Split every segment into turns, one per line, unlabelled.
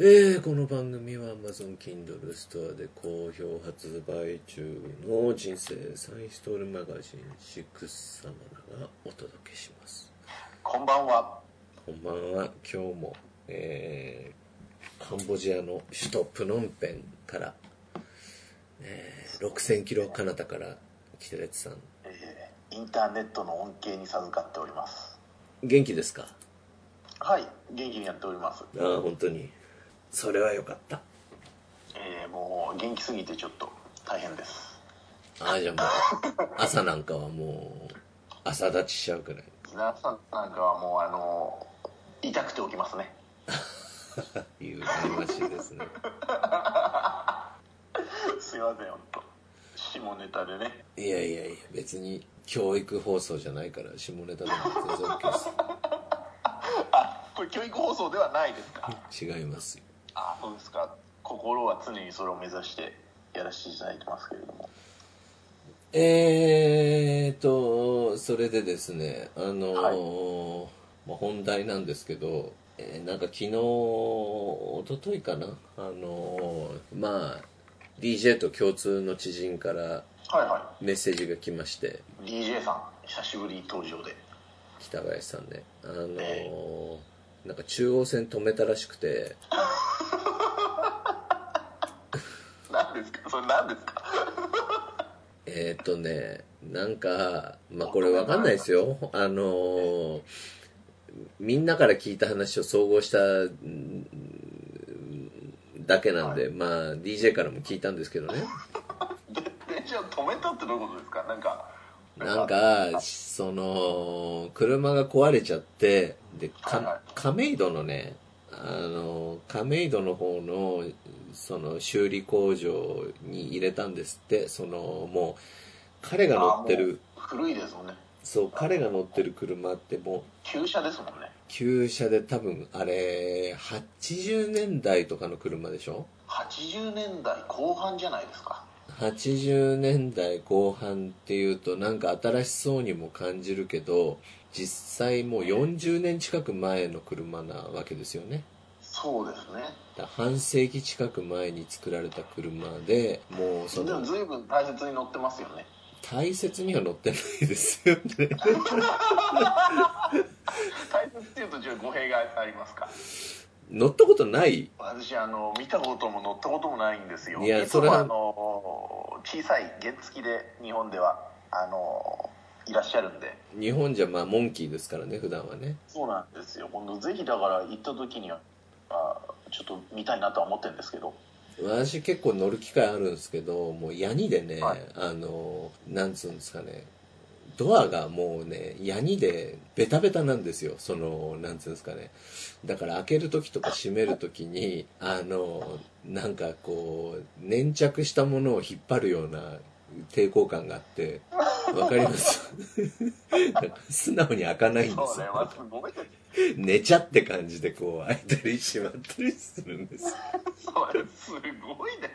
えー、この番組は Amazon Kindle ストアで好評発売中の人生サインストールマガジンシックスサマナがお届けします
こんばんは。
こんばんは今日も、えー、カンボジアの首都プノンペンから、えー、6000キロ彼方から来てるやつさん
えーインターネットの恩恵に授かっております。
元気ですか？
はい、元気にやっております。
ああ本当にそれはよかった
えーもう元気すぎてちょっと大変です。
ああじゃあもう 朝なんかはもう朝立ちしちゃうくらい
皆さんなんかはもうあの痛くて起きますね。
いう羨ましいですね
すいません、本当。下ネタでね。
いやいやいや別に教育放送じゃないから下ネタでも全然 OK
あ、これ教育放送ではないですか？
です違いますよ
あ、そうですか。心は常にそれを目指してやらせていただいてますけれども。
えーとそれでですねあのーまあ、本題なんですけど、えーなんか昨日一昨日かな？あのーまあ DJ と共通の知人から
はいは
メッセージが来まして
い。DJ さん、久しぶり登場で。
北林さんねあのー
え
なんか中央線止めたらしくて
何ですかそれ何ですか？
えーっとねなんかまあこれわかんないですよ。あのーみんなから聞いた話を総合したうんだけなんで、まあ DJ からも聞いたんですけどね。
で電車を止めたってどういうことですか？なんか
なんかその車が壊れちゃってで
はいはい。
か亀戸のねあの亀戸の方のその修理工場に入れたんですって。そのもう彼が乗ってる。
古いですもんね。
そう彼が乗ってる車ってもう
旧車ですもんね。
旧車で多分あれ80年代とかの車でしょ
？80年代後半じゃないですか。
80年代後半っていうとなんか新しそうにも感じるけど実際もう40年近く前の車なわけですよね
そうですね。
半世紀近く前に作られた車でもうその
でも随分大切に乗ってますよね。
大切には乗ってないですよね。
大切っていうとちょっと語弊がありますか？
乗ったことない。
私あの見たことも乗ったこともないんですよ。
いやそれは
あの小さい原付で日本ではあのいらっしゃるんで。
日本じゃまあモンキーですからね普段はね。
そうなんですよ。今度ぜひだから行った時にはあちょっと見たいなとは思ってるんですけど。
私結構乗る機会あるんですけどもうヤニでね、
はい。
あのなんつうんですかね。ドアがもうねヤニでベタベタなんですよ。そのなんつうんですかね。だから開ける時とか閉める時にあのなんかこう粘着したものを引っ張るような抵抗感があって わかります？素直に開かないんですよ。
まずごめんなさい
寝ちゃって感じでこう開いたり閉まったりするんです。
そうですすごいで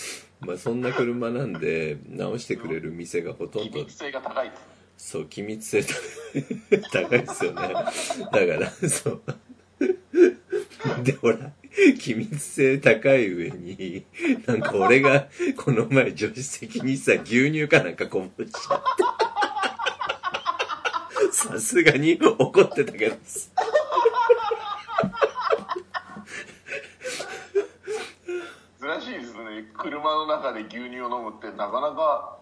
す。
まあそんな車なんで直してくれる店がほとんど。
機密性が高いです。
そう機密性 高いですよね。だからそう。でほら機密性高い上になんか俺がこの前助手席にさ牛乳かなんかこぼしちゃってさすがに怒ってたけど
珍しいですね。車の中で牛乳を飲むってなかなか。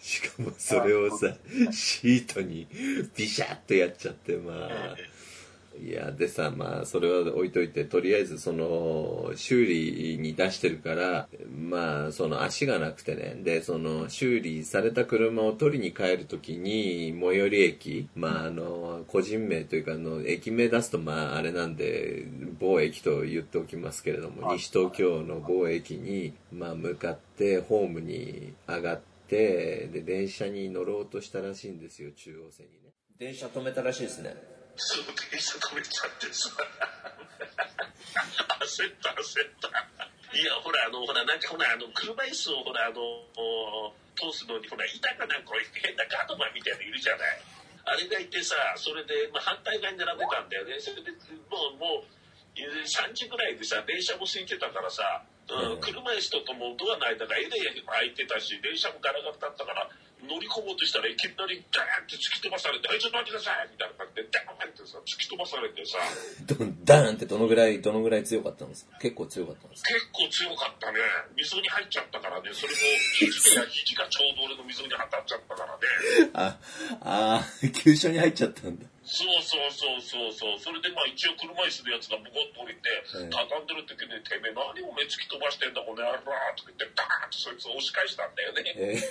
しかもそれをさシートにビシャッとやっちゃってまあいやでさまあそれは置いといてとりあえずその修理に出してるからまあその足がなくてね。でその修理された車を取りに帰る時に最寄り駅まああの個人名というかあの駅名出すとまああれなんで某駅と言っておきますけれども
はい。
西東京の某駅にまあ向かってホームに上がってで電車に乗ろうとしたらしいんですよ中央線にね。電車止めたらしいですね
すぐ電車止めちゃってさ焦った焦った。いやほらあのほらなんかほらあの車椅子をほらあの通すのにほら板かなんか変なガードマンみたいのいるじゃない。あれがいてさそれで、まあ、反対側に並べたんだよね。それでもうもう3時ぐらいでさ、電車も空いてたからさ、うん、車椅子とともドアの間がエレ開いてたし、電車もガラガラだったから、乗り込もうとしたらいきなりダーンって突き飛ばされて、はい、ちょっと待ってくださいみたいな感じで、ダーンってさ、突き飛ばされてさ、
どダーンってどのぐらい、どのぐらい強かったんですか？結構強かったんですか？
結構強かったね。溝に入っちゃったからね、それも肘が、肘がちょうど俺の溝に当たっちゃったからね。
あ、あー、急所に入っちゃったんだ。
そうそうそうそうそう。それでまあ一応車椅子のやつがボコッと降りて、
うん
畳んでる時に、てめえ何を目突き飛ばしてんだこの野郎とか言って、ダーンとそいつを押し返したんだよね。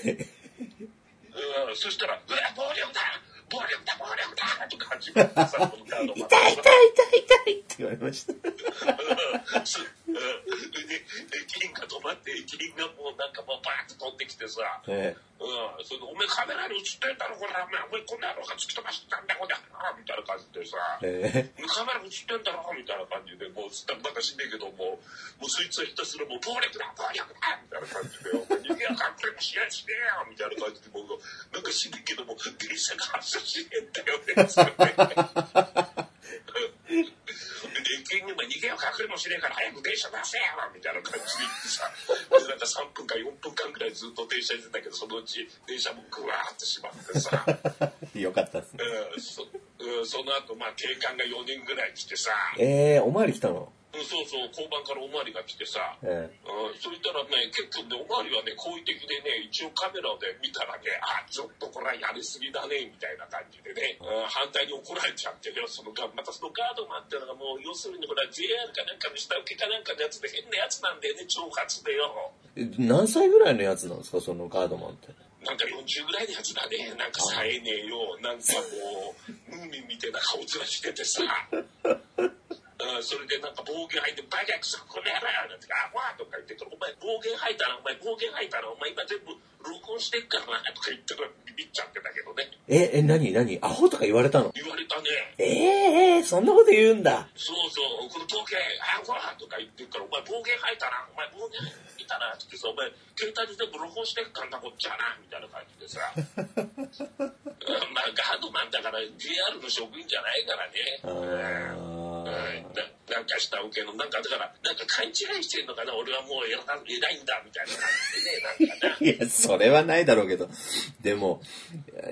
え
うん、そしたら、うわ、暴力だ！暴力だ暴力だ！とか始まってさ、このカード
ー、痛い痛い痛い痛いって言われました。
うんで、駅員が止まって、駅員がもうなんかもうバーッと飛んできてさ、
え
うん、それで、お前カメラに映ってんだろ、これ、お前、お前こんな野郎が突き飛ばしたんだ、これ、みたいな感じでさ、
ええ。
カメラ映ってんだろみたいな感じで、もう、なんかしねえけども、もうそいつはひたすらもう、暴力だ暴力だみたいな感じで、お前逃げやかってもしやしねえよみたいな感じで、しねえけども、電車が発車しねえんだよね、つって。で、駅員にも逃げようかくれもしねえから早く電車出せよみたいな感じで言ってさ、で、なんか3分か4分間ぐらいずっと電車にいてたけど、そのうち電車もグワーってしまってさ、
よかったっすね。
うん、そうんその後、まあ、警官が4人ぐらい来てさ、
ええおまわり来たの？
うんそうそう、交番からおまわりが来てさ、
え
うん、そしたらね、結構ね、おまわりはね、好意的でね、一応カメラで見たらね、あ、ちょっとこれはやりすぎだね、みたいな感じでね、うん、反対に怒られちゃってね、そのが、またそのガードマンっていうのがもう、要するにほら、JR かなんかの下請けかなんかのやつで変なやつなんだよね、挑発でよ。
え何歳ぐらいのやつなんですかそのガードマンって？
なんか40ぐらいのやつだね。なんかさえねえよ。なんかもう、ムーミンみたいな顔面しててさ。うん、それでなんか暴言吐いて、バカクソこの野郎なんて、あ、わーとか言ってお前暴言吐いたら、お前暴言吐いたら、お前今全部録音してっからな、とか言ってからビビっちゃってたけどね。
え、え、何何アホとか言われたの
言われたね。
ええええそんなこと言うんだ。
そうそう、この暴言、あ、わーとか言ってるから、お前暴言吐いたな、お前暴言吐いたな、ってさ、お前携帯で全部録音してっからな、こっちはな、みたいな感じでさ。う んまあ、ガードマンだから JR の職員じゃないからね。
あー
うんななんか下請けの、なんかだから、なんか勘違いしてんのかな、俺はもう偉偉いんだ、みたいな感じでね、なんかな。
いや、それはないだろうけど。でも、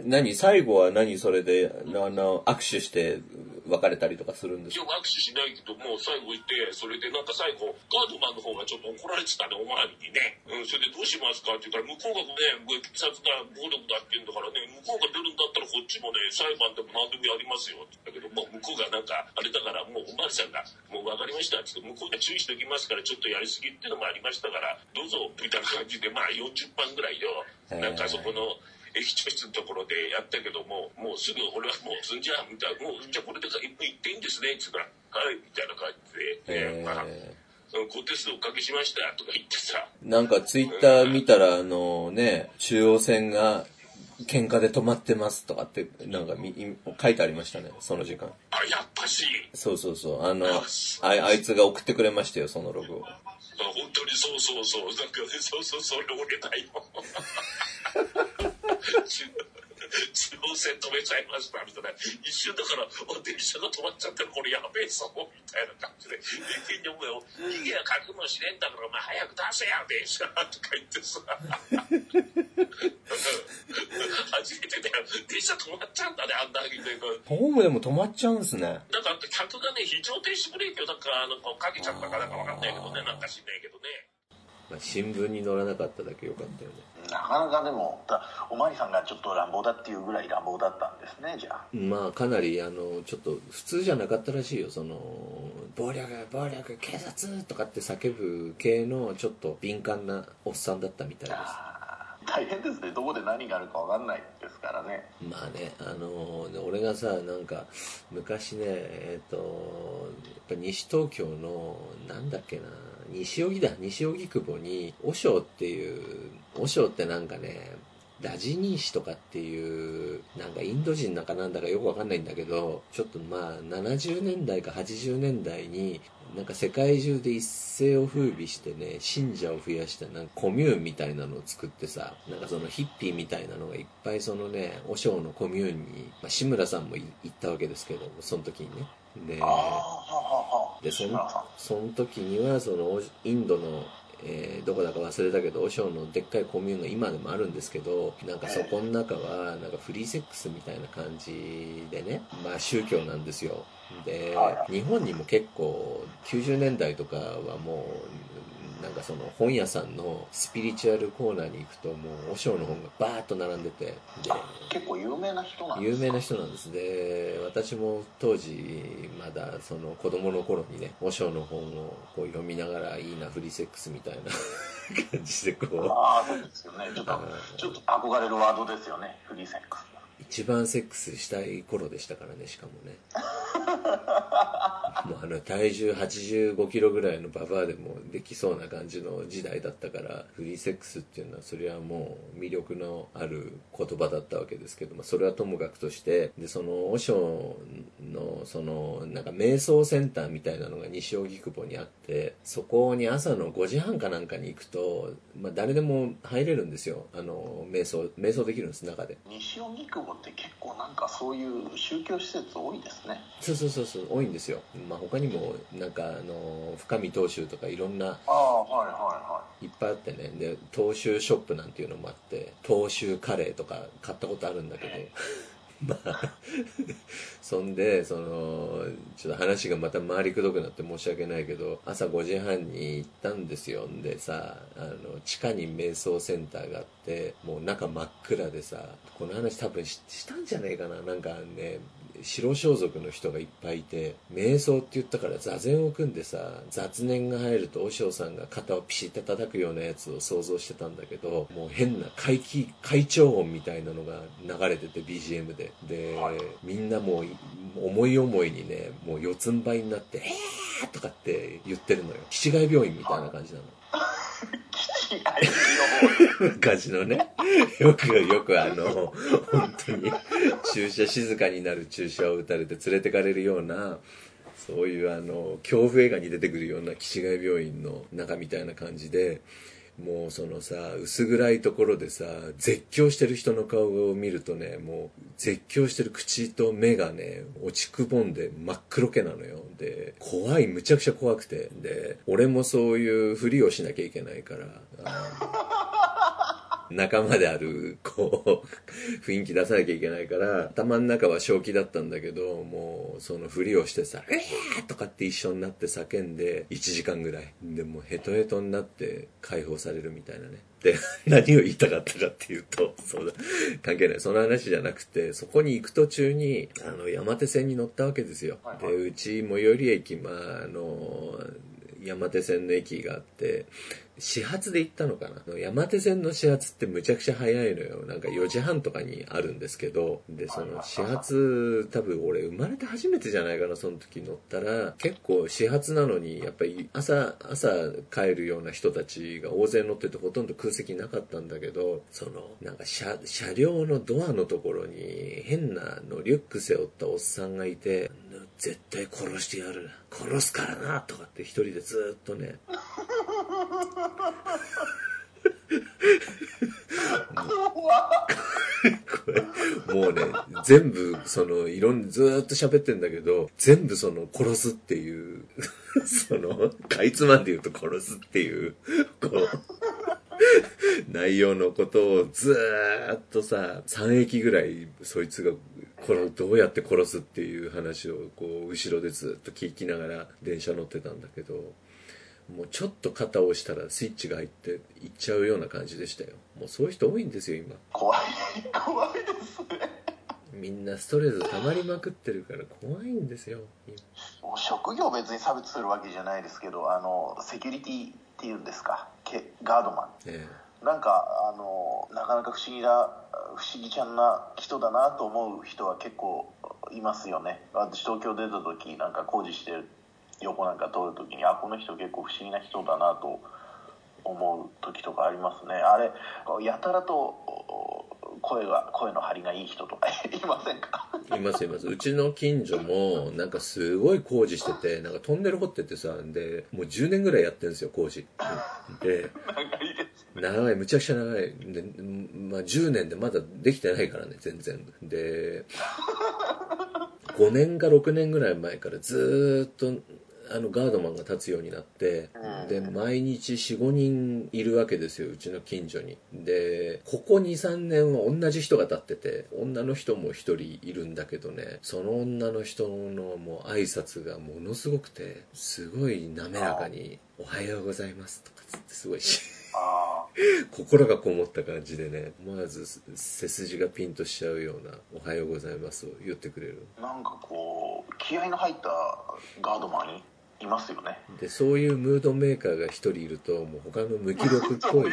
何？最後は何それで、あの、握手して別れたりとかするんです
握手しないけど、もう最後行って、それでなんか最後、ガードマンの方がちょっと怒られてたね、おまわりにね。うん、それでどうしますかって言うから、向こうがね、警察が暴力だって言うんだからね、向こうが出るんだったらこっちもね、裁判でも何でもやりますよって言ったけど、もう向こうがなんか、あれだから、もうおまわりさんが、もう分かりましたって言って、向こうが注意しておきますから、ちょっとやりすぎっていうのもありましたから、どうぞ、みたいな感じで、まあ40番ぐらいよ、なんかそこの、駅長室のところでやったけども、もうすぐ俺はもうすんじゃあ、みたいな、もうじゃあこれで行っていいんですね、って言ったら、はい、みたいな感じで、
え
えーまあ、
え
うんご手数おかけしましたとか言ってさ、
なんかツイッター見たら、あのね、中央線が喧嘩で止まってますとかって、なんかみい書いてありましたね、その時間。
あ、やっぱし、
そうそうそう。あの、ああいつが送ってくれましたよ、そのログを。
あ本当にそうそうそう、なんかね、そうそう、それ俺だよ。中中央線止めちゃいましたみたいな。一瞬だからお電車が止まっちゃってる。これやべえぞみたいな感じで。駅にお前逃げや書くもしねえんだからお前早く出せや電車とか言ってさ。初めてだよ。電車止まっちゃうんだねあんなに。ね
ホームでも止まっちゃうんすね。
なんか客がね非常停止ブレーキをなんかあのかけちゃったかなんかわかんないけどねなんかしないけどね
まあ、新聞に載らなかっただけよかったよね。
なかなかでもだおまわりさんがちょっと乱暴だっていうぐらい乱暴だったんですねじゃあ。
まあかなりあのちょっと普通じゃなかったらしいよ。その暴力暴力警察とかって叫ぶ系のちょっと敏感なおっさんだったみたいです。
大変ですね。どこで何があるか分かんないですからね。
まあねあの俺がさなんか昔ねえっ、とやっぱ西東京のなんだっけな西荻だ西荻窪に和尚っていう和尚ってなんかねラジニーシとかっていうなんかインド人なんかなんだかよくわかんないんだけどちょっとまあ70年代か80年代になんか世界中で一世を風靡してね信者を増やしたなんかコミューンみたいなのを作ってさなんかそのヒッピーみたいなのがいっぱいそのね和尚のコミューンに、まあ、志村さんも行ったわけですけどその時にね。で
ああ。
でそのその時にはそのインドの、えーどこだか忘れたけど和尚のでっかいコミューンが今でもあるんですけどなんかそこの中はなんかフリーセックスみたいな感じでねまあ宗教なんですよ。で
は
日本にも結構90年代とかはもうなんかその本屋さんのスピリチュアルコーナーに行くともう和尚の本がバーッと並んでてで
結構有名な人なんです
有名な人なんです。で私も当時まだその子供の頃にね和尚の本をこう読みながらいいなフリーセックスみたいな 感じでこう
ああそうですよね。ちょっとちょっと憧れるワードですよねフリーセックス。
一番セックスしたい頃でしたからねしかもね もうあの体重8 5キロぐらいのババアでもできそうな感じの時代だったからフリーセックスっていうのはそれはもう魅力のある言葉だったわけですけどもそれはともかくとしてでその和尚のそのなんか瞑想センターみたいなのが西荻窪にあってそこに朝の5時半かなんかに行くと、まあ、誰でも入れるんですよ。あの瞑想瞑想できるんです中で。
西荻窪って結構なんかそういう宗教施設多いですね。
そうそうそうそう多いんですよ、まあ、他にもなんかあの深見東州とかいろんな
ああはいはいはい。
っぱいあってね。で東州ショップなんていうのもあって東州カレーとか買ったことあるんだけど。まあそんでそのちょっと話がまた回りくどくなって申し訳ないけど朝5時半に行ったんですよ。んでさあの地下に瞑想センターがあってもう中真っ暗でさこの話多分ししたんじゃねえかな。なんかね白装束の人がいっぱいいて瞑想って言ったから座禅を組んでさ雑念が入ると和尚さんが肩をピシッて叩くようなやつを想像してたんだけどもう変な怪奇怪鳥音みたいなのが流れてて BGM で。で、
はい。
みんなもう思い思いにねもう四つん這いになって「えー!」とかって言ってるのよ。岸貝病院みたいな感じなの
基地愛の
ね。よくよくあの本当に注射静かになる注射を打たれて連れてかれるようなそういうあの恐怖映画に出てくるような岸貝病院の中みたいな感じでもうそのさ薄暗いところでさ絶叫してる人の顔を見るとねもう絶叫してる口と目がね落ちくぼんで真っ黒けなのよ。で怖いむちゃくちゃ怖くて。で俺もそういうふりをしなきゃいけないから仲間であるこう雰囲気出さなきゃいけないから頭の中は正気だったんだけどもうそのふりをしてさ「えー!」とかって一緒になって叫んで1時間ぐらい。でもうヘトヘトになって解放されるみたいなね。で 何を言いたかったかっていうとそうだ。関係ない。その話じゃなくてそこに行く途中にあの山手線に乗ったわけですよ、でうち最寄り駅まああの山手線の駅があって始発で行ったのかな？山手線の始発ってむちゃくちゃ早いのよ。なんか4時半とかにあるんですけど。でその始発多分俺生まれて初めてじゃないかなその時乗ったら。結構始発なのにやっぱり朝朝帰るような人たちが大勢乗っててほとんど空席なかったんだけどそのなんか車車両のドアのところに変なのリュック背負ったおっさんがいて絶対殺してやる。殺すからな！とかって一人でずっとねこれもうね全部そのいろんずっと喋ってんだけど全部その殺すっていうそのかいつまんで言うと殺すっていうこう内容のことをずーっとさ3駅ぐらいそいつがこれどうやって殺すっていう話をこう後ろでずっと聞きながら電車乗ってたんだけどもうちょっと肩を押したらスイッチが入っていっちゃうような感じでしたよ。もうそういう人多いんですよ今。
怖い怖いですね。
みんなストレス溜まりまくってるから怖いんですよ
もう職業を別に差別するわけじゃないですけどあのセキュリティっていうんですか？けガードマ
え
ンなんかあのなかなか不思議な不思議ちゃんな人だなと思う人は結構いますよね。私東京出た時なんか工事してる横なんか通る時にあこの人結構不思議な人だなと思う時とかありますね。あれやたらとお声が声の張りがいい人とか いませんか？
えいますいます。うちの近所もなんかすごい工事しててなんかトンネル掘っててさでもう10年ぐらいやってるんですよ工事。で
長いです
長いむちゃくちゃ長い。で、まあ、10年でまだできてないからね全然。で 5年か6年ぐらい前からずーっとあのガードマンが立つようになって、
うん。
で毎日45人いるわけですようちの近所に。でここ23年は同じ人が立ってて女の人も1人いるんだけどねその女の人のもう挨拶がものすごくてすごい滑らかに「おはようございます」とかつってすごいし
あ
心がこもった感じでね思わず背筋がピンとしちゃうような「おはようございます」を言ってくれる。
あなんかこう気合の入ったガードマンいますよね。
でそういうムードメーカーが一人いるともう他の無気力っぽい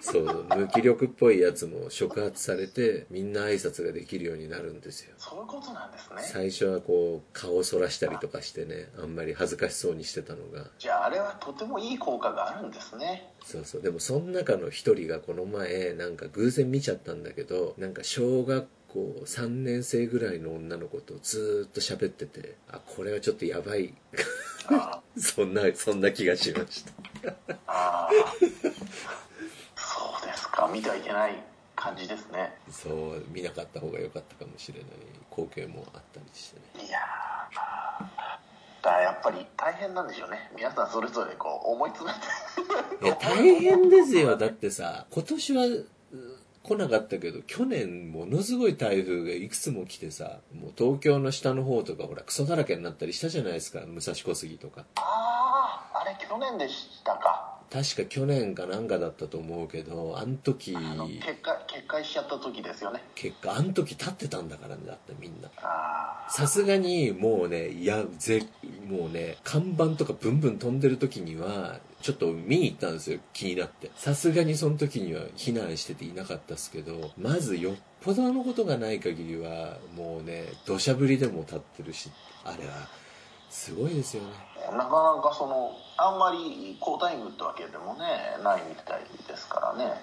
そう無気力っぽいやつも触発されてみんな挨拶ができるようになるんですよ。
ーそういうことなんですね。
最初はこう顔をそらしたりとかしてねあんまり恥ずかしそうにしてたのが。
じゃああれはとてもいい効果があるんですね。
そうそう。でもその中の一人がこの前なんか偶然見ちゃったんだけどなんか小学校3年生ぐらいの女の子とずーっと喋っててあこれはちょっとやばい
あ
そんなそんな気がしました。
あそうですか。見てはいけない感じですね。
そう見なかった方が良かったかもしれない光景もあったりしてね。
いやーだからやっぱり大変なんでしょうね。皆さんそれぞれこう思い詰めて。
いや大変ですよ。だってさ今年はう来なかったけど去年ものすごい台風がいくつも来てさもう東京の下の方とかほらクソだらけになったりしたじゃないですか武蔵小杉とか。
あああれ去年でしたか。
確か去年かなんかだったと思うけどあの時
あの決壊決壊しちゃった時ですよね。
結果あの時立ってたんだからねだってみんな。
あ
さすがにもうねいやぜもうね看板とかブンブン飛んでる時にはちょっと見に行ったんですよ気になって。さすがにその時には避難してていなかったですけどまずよっぽどのことがない限りはもうね土砂降りでも立ってるしあれはすごいですよね。
あなかなかそのあんまり好タイムってわけでもねないみたいですからね。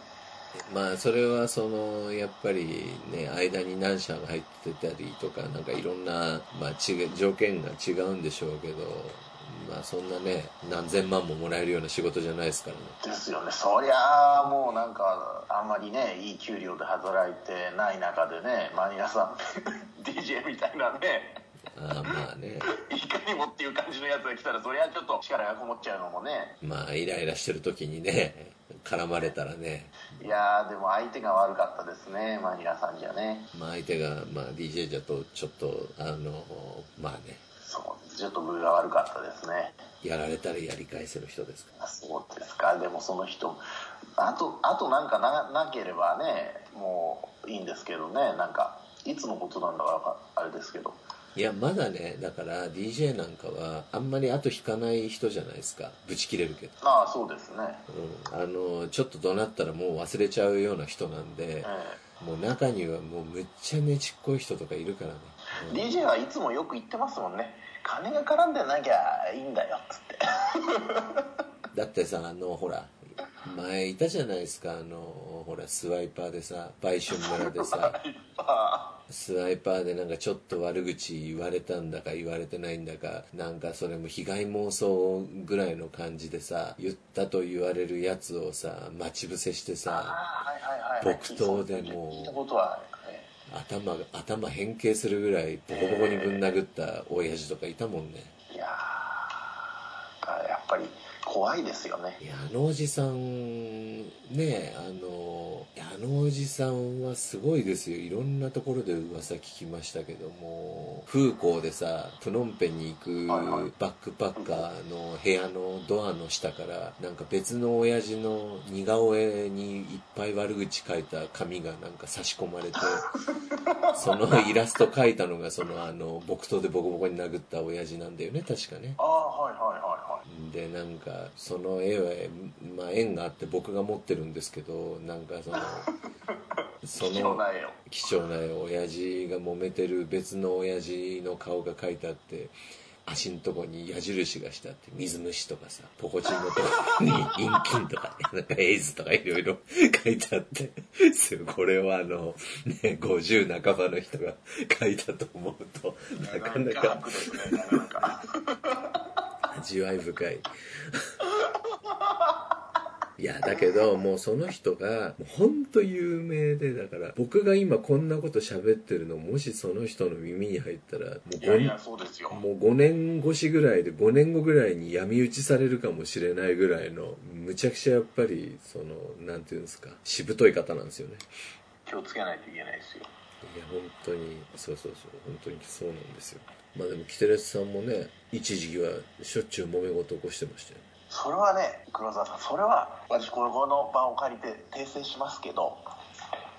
まあそれはそのやっぱりね間に何社が入ってたりとかなんかいろんな、まあ、違う条件が違うんでしょうけどまあそんなね何千万ももらえるような仕事じゃないですからね。
ですよね。そりゃあもうなんかあんまりねいい給料で働いてない中でねマニアさん DJ みたいなね
ああまあね。
いかにもっていう感じのやつが来たらそりゃちょっと力がこもっちゃうのもね。
まあイライラしてる時にね絡まれたらね。
いやーでも相手が悪かったですねマニアさんじゃね。
まあ相手が、まあ、DJ じゃとちょっとあのまあね
そうちょっと分が悪かったですね。
やられたらやり返せる人ですか？
そうですか。でもその人あとあとなんかななければねもういいんですけどね。なんかいつのことなんだかあれですけど。
いやまだねだから DJ なんかはあんまり後引かない人じゃないですか。ブチ切れるけど。
ああそうですね。
うん、あのちょっと怒鳴ったらもう忘れちゃうような人なんで
え
もう中にはもうむっちゃねちっこい人とかいるからね、
え DJ はいつもよく言ってますもんね。金が絡んでなきゃいいんだよ。っつって。
だってさあのほら前いたじゃないですか。あのほらスワイパーでさ売春村でさ。
あ
スワイパーでなんかちょっと悪口言われたんだか言われてないんだかなんかそれも被害妄想ぐらいの感じでさ言ったと言われるやつをさ待ち伏せして
あ
さ木刀でもう
聞いたことは、え
頭頭変形するぐらいボコボコにぶん殴った親父とかいたもんね。
えいややっぱり怖いですよね。
いやあのおじさんねあのあのおじさんはすごいですよ。いろんなところで噂聞きましたけども。風光でさプノンペンに行くバックパッカーの部屋のドアの下からなんか別の親父の似顔絵にいっぱい悪口書いた紙がなんか差し込まれて そのイラスト描いたのがそのあの木刀でボコボコに殴った親父なんだよね確かね。
ああはいはいはいはい
でなんかその絵は、まあ、縁があって僕が持ってるんですけどなんかその そ
貴重
の
な絵を。
貴重な絵親父が揉めてる別の親父の顔が描いてあって足のとこに矢印がしてあって水虫とかさポコチンのとこに 陰菌とか、ね、なんかエイズとかいろいろ書いてあってこれはあのね50半ばの人が書いたと思うとなかなか 味わい深い。いやだけどもうその人が本当有名でだから僕が今こんなこと喋ってるのもしその人の耳に入ったらもう
いやいやそうですよ。
もう5年越しぐらいで5年後ぐらいに闇討ちされるかもしれないぐらいのむちゃくちゃやっぱりそのなんていうんですかしぶとい方なんですよね。
気をつけないといけないですよ
いや本当にそうそうそう本当にそうなんですよ。まあでもキテレツさんもね一時期はしょっちゅう揉め事起こしてましたよ。
それはね黒沢さんそれは私この場を借りて訂正しますけど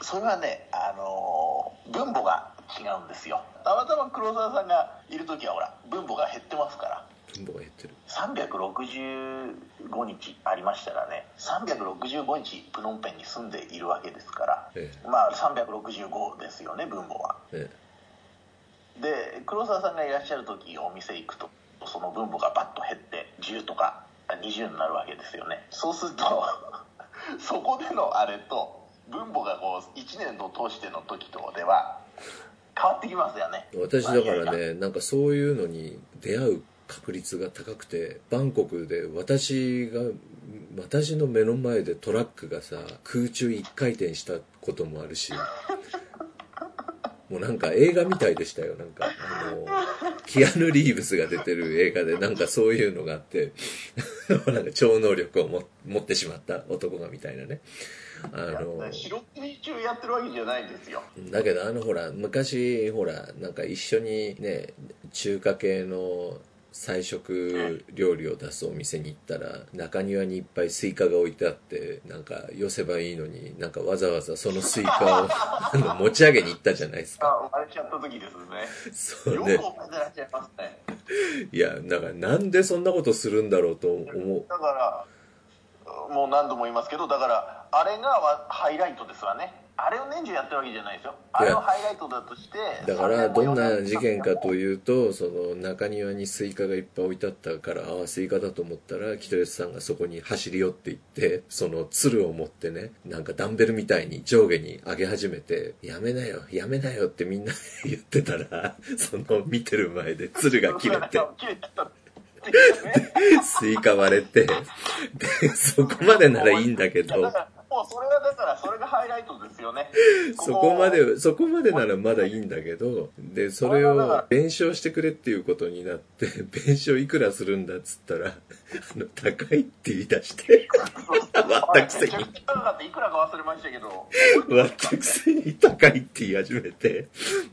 それはねあのー分母が違うんですよ。たまたま黒沢さんがいる時はほら分母が減ってますから。
分母が減ってる
365日ありましたらね365日プノンペンに住んでいるわけですから
え
まあ365ですよね分母は。
ええ。
で黒沢さんがいらっしゃる時お店行くとその分母がバッと減って10とか20になるわけですよね。そうすると そこでのあれと分母がこう1年を通しての時とでは変わってきますよね。
私だからねなんかそういうのに出会う確率が高くてバンコクで私が私の目の前でトラックがさ空中一回転したこともあるしもうなんか映画みたいでしたよ。なんかあのキアヌ・リーブスが出てる映画でなんかそういうのがあってなんか超能力をも持ってしまった男がみたいなね。あの
四六時中やってるわけじゃないんですよ。
だけどあのほら昔ほらなんか一緒にね中華系の菜食料理を出すお店に行ったら中庭にいっぱいスイカが置いてあってなんかよせばいいのになんかわざわざそのスイカを 持ち上げに行ったじゃないですか。
あ生まれちゃった時ですねよく
そうね。
覚えてらっしゃいますね。
いやだからなんでそんなことするんだろうと思う。
だからもう何度も言いますけどだからあれがわハイライトですわねあれを年中やってるわけじゃないですよ。あれをハイライトだとして
だからどんな事件かと
う
いうとその中庭にスイカがいっぱい置いてあったからああスイカだと思ったら北吉さんがそこに走り寄っていってその蔓を持ってねなんかダンベルみたいに上下に上げ始めて「やめなよやめなよ」ってみんな 言ってたらその見てる前で蔓が切れてスイカ割れてでそこまでならいいんだけど
もうそれはだからそれがハイライトですよね。
そこまで、そこまでならまだいいんだけど、で、それを弁償してくれっていうことになって、弁償いくらするんだっつったら、あの、高いって言い出して、割ったくせに
いくらか忘れましたけど。
くせに高いって言い始めて、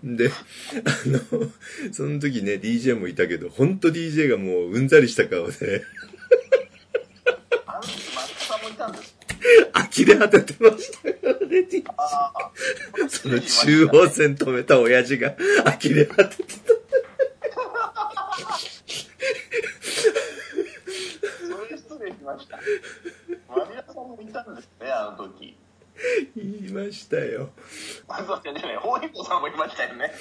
で、あの、その時ね、DJ もいたけど、ほんと DJ がもううんざりした顔で、
あの時松田さんもいたんです
呆れ果ててましたよね、DJ
ああ
その中央線止めた親父が呆れ果てて
それ失礼しましたマリアさんもいたんですねあの時
言いましたよ。
あそうですよね大彦さんもいましたよね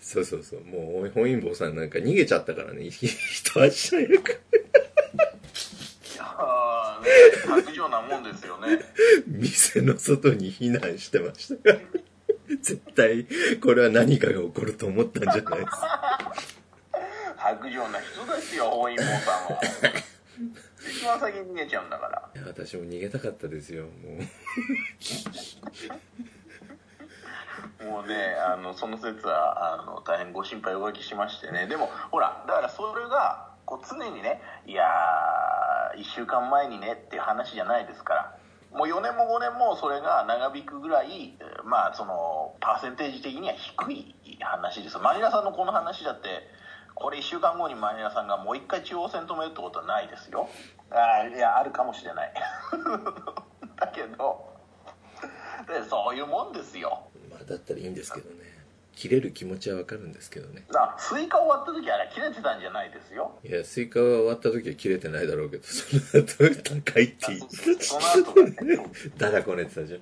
そうそうそう。もう、本因坊さんなんか逃げちゃったからね。一足早く。
いやーね白状なもんですよね
店の外に避難してました。絶対、これは何かが起こると思ったんじゃないですか。
白状な人ですよ大彦さんも一番先に逃げちゃうんだから
いや私も逃げたかったですよ、もう。
もうねあのその説はあの大変ご心配おかけしましてねでもほらだからそれがこう常にねいやー1週間前にねっていう話じゃないですから。もう4年も5年もそれが長引くぐらいまあそのパーセンテージ的には低い話です。マニラさんのこの話だってこれ1週間後にマニラさんがもう一回中央線止めるってことはないですよ。あーいやあるかもしれない。だけどでそういうもんですよ。
まあ、だったらいいんですけどね。切れる気持ちはわかるんですけどね。
だからスイカ割った時あれ切れてたんじゃないですよ
いや、スイカは割った時は切れてないだろうけど、その後高いって言
その後がね
た。だだこねてたじゃん。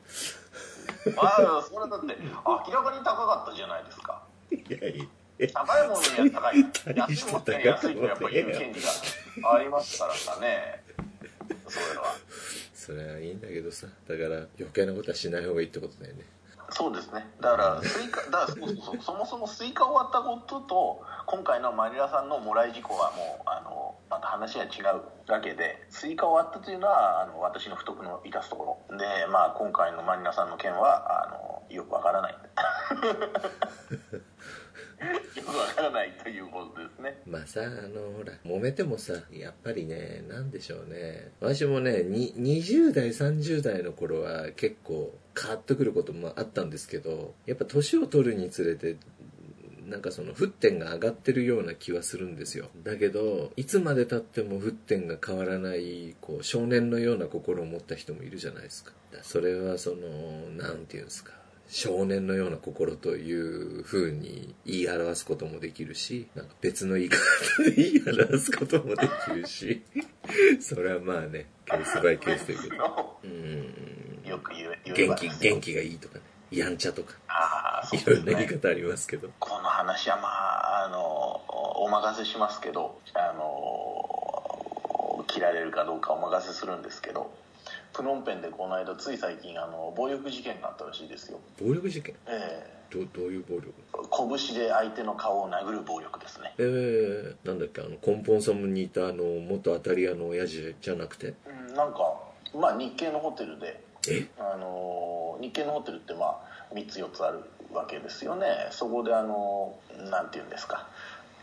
ああそれだって明らかに高かったじゃないですか
いやいや。
高いものには高い安いものには安いとやっぱり言う権利がありますからさね それは
それはいいんだけどさ。だから余計なことはしない方がいいってことだよね。
そうですね。だからスイカだそそそもそもスイカ割ったことと今回のマリナさんのもらい事故はもうあのまた話が違うわけでスイカ割ったというのはあの私の不徳の致すところ。で、まあ、今回のマリナさんの件はあのよくわからない。わからないということですね。
まあさあのほら揉めてもさやっぱりねなんでしょうね。私もねに20代30代の頃は結構カーッとくることもあったんですけどやっぱ年を取るにつれてなんかその沸点が上がってるような気はするんですよ。だけどいつまでたっても沸点が変わらないこう少年のような心を持った人もいるじゃないですか。それはそのなんていうんですか。少年のような心という風に言い表すこともできるし、なんか別の言い方で言い表すこともできるし、それはまあね、ケースバイケースということ。うん。
よく言え言えば
元気、元気がいいとかね、やんちゃとか、
ああそう
いろんな言い方ありますけど。
この話はまああのお任せしますけどあの切られるかどうかお任せするんですけどプノンペンでこの間つい最近あの暴力事件があったらしいですよ。
暴力事件？
え
どどういう暴力？
え拳で相手の顔を殴る暴力ですね。
えー、なんだっけ、あの、根本様にいたあの、元当たり屋の親父じゃなくて？
うんなんかまあ日系のホテルで
え？
あの日系のホテルってまあ3つ4つあるわけですよね。そこであのなんて言うんですか。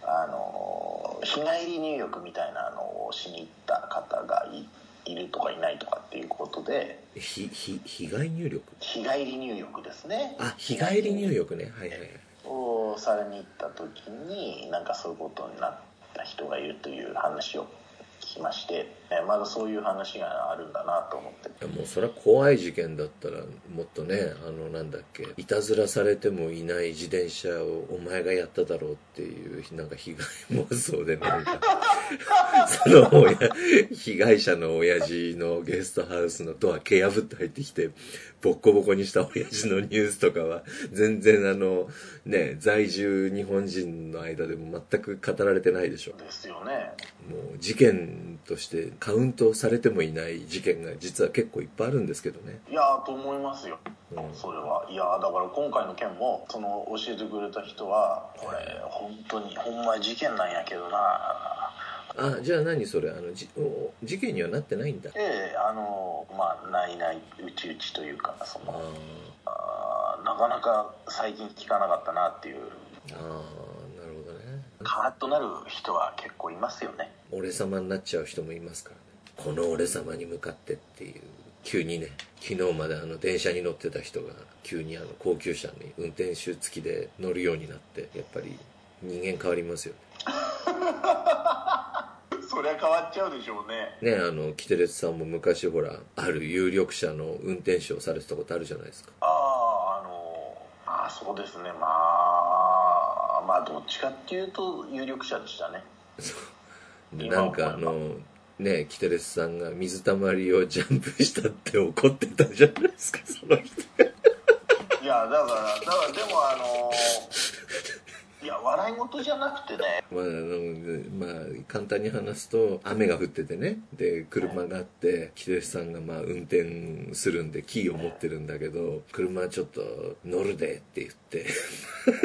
あの日帰り入浴みたいなのをしに行った方がいいるとかいないとかっていうことで
ひ、ひ、被害入力？
日帰り入浴ですね
あ、日帰り入浴ね。はいはいはい。
をされに行った時になんかそういうことになった人がいるという話を聞きましてえまだそういう話があるんだなと思って。
もうそれは怖い事件だったらもっとねあのなんだっけいたずらされてもいない自転車をお前がやっただろうっていうなんか被害妄想でなんか。その親被害者の親父のゲストハウスのドア蹴破って入ってきてボッコボコにした親父のニュースとかは全然あのね在住日本人の間でも全く語られてないでしょ。
ですよね。
もう事件としてカウントされてもいない事件が実は結構いっぱいあるんですけどね。
いやーと思いますよ、
うん。
それは。いやーだから今回の件もその教えてくれた人はこれ本当にほんま事件なんやけどな。
あじゃあ何それあのじお事件にはなってないんだ。
ええあのまあないないうちうちというかそ
あ
のあーなかなか最近聞かなかったなっていう。
ーあーなるほどね。
カーッとなる人は結構いますよね
俺様になっちゃう人もいますからね。この俺様に向かってっていう。急にね昨日まであの電車に乗ってた人が急にあの高級車に運転手付きで乗るようになってやっぱり人間変わりますよね。
そりゃ変わっちゃうでしょうね。
ねあのキテレツさんも昔ほらある有力者の運転手をされてたことあるじゃないですか。
あああのまあそうですね。まあまあどっちかっていうと有力者でしたね。今
なんかあのねキテレツさんが水たまりを ジャンプしたって怒ってたじゃないですかその人。
いやだからだからでもあのいや笑い事じゃなくてね。
まあ、あのまあ簡単に話すと雨が降っててね。で車があって木戸さんがまあ運転するんでキーを持ってるんだけど車ちょっと乗るでって言って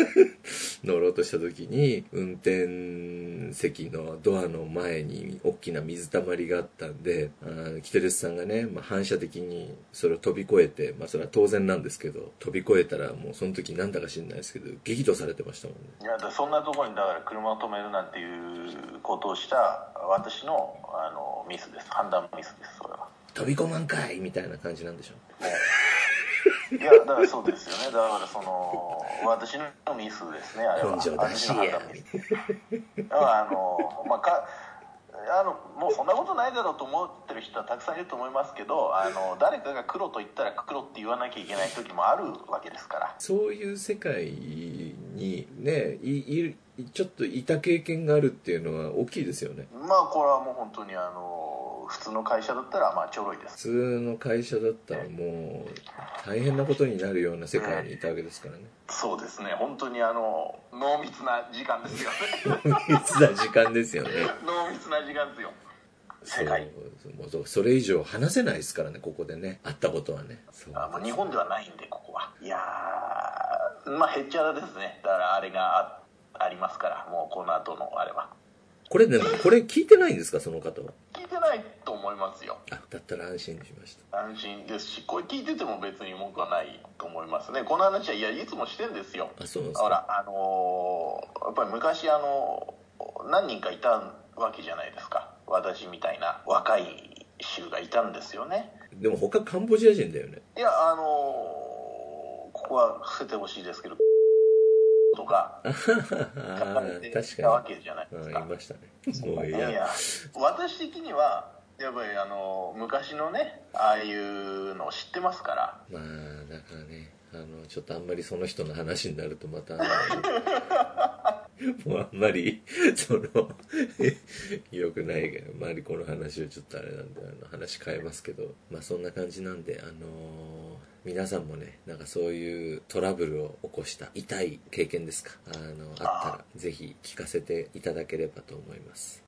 乗ろうとした時に運転席のドアの前に大きな水たまりがあったんであーキテレスさんがね、まあ、反射的にそれを飛び越えて、まあ、それは当然なんですけど飛び越えたらもうその時なんだか知んないですけど激怒されてましたもんね。
やだそんなところにだから車を止めるなんていうことをした私のあのミスです。判断ミスですそれは。
飛び込まんかいみたいな感じなんでしょ
いやだからそうですよね。だからその私のミスですねあれは。私の判断ミス。だからあのまあかあのもうそんなことないだろうと思ってる人はたくさんいると思いますけどあの誰かが黒と言ったら黒って言わなきゃいけない時もあるわけですから。
そういう世界にねいいちょっといた経験があるっていうのは大きいですよね。
まあこれはもう本当にあの普通の会社だったらまあちょろいです。
普通の会社だったらもう大変なことになるような世界にいたわけですからね。
そうですね。本当にあの濃密な時間ですよね。
密な時間ですよね。
濃密な時間ですよ世界。
もうそれ以上話せないですからねここでね会ったことはね。そう
あまあ日本ではないんでここは。いやーまあへっちゃらですね。だからあれがあありますからもうこの後のあれは。
これでもこれ聞いてないんですかその方は？
聞いてないと思いますよ。
あだったら安心しまし
安心ですしこれ聞いてても別に文句はないと思いますね。この話はいやいつもしてんですよ。
たあそうなんですか？
ほらあのーやっぱり昔あの何人かいたわけじゃないですか私みたいな若い衆がいたんですよね。
でも他カンボジア人だよね。
いやあのーここは伏せてほしいですけど とか
確
たわ
か
けじゃないですか。
いましたね。もうい
いや
や
私的にはやっぱりあの昔のねああいうのを知ってますから。
まあだからねあのちょっとあんまりその人の話になるとまた もうあんまりそのよくないけど周りこの話をちょっとあれなんであの話変えますけどまあそんな感じなんであの皆さんもねなんかそういうトラブルを起こした痛い経験ですか？あのあったらぜひ聞かせていただければと思います。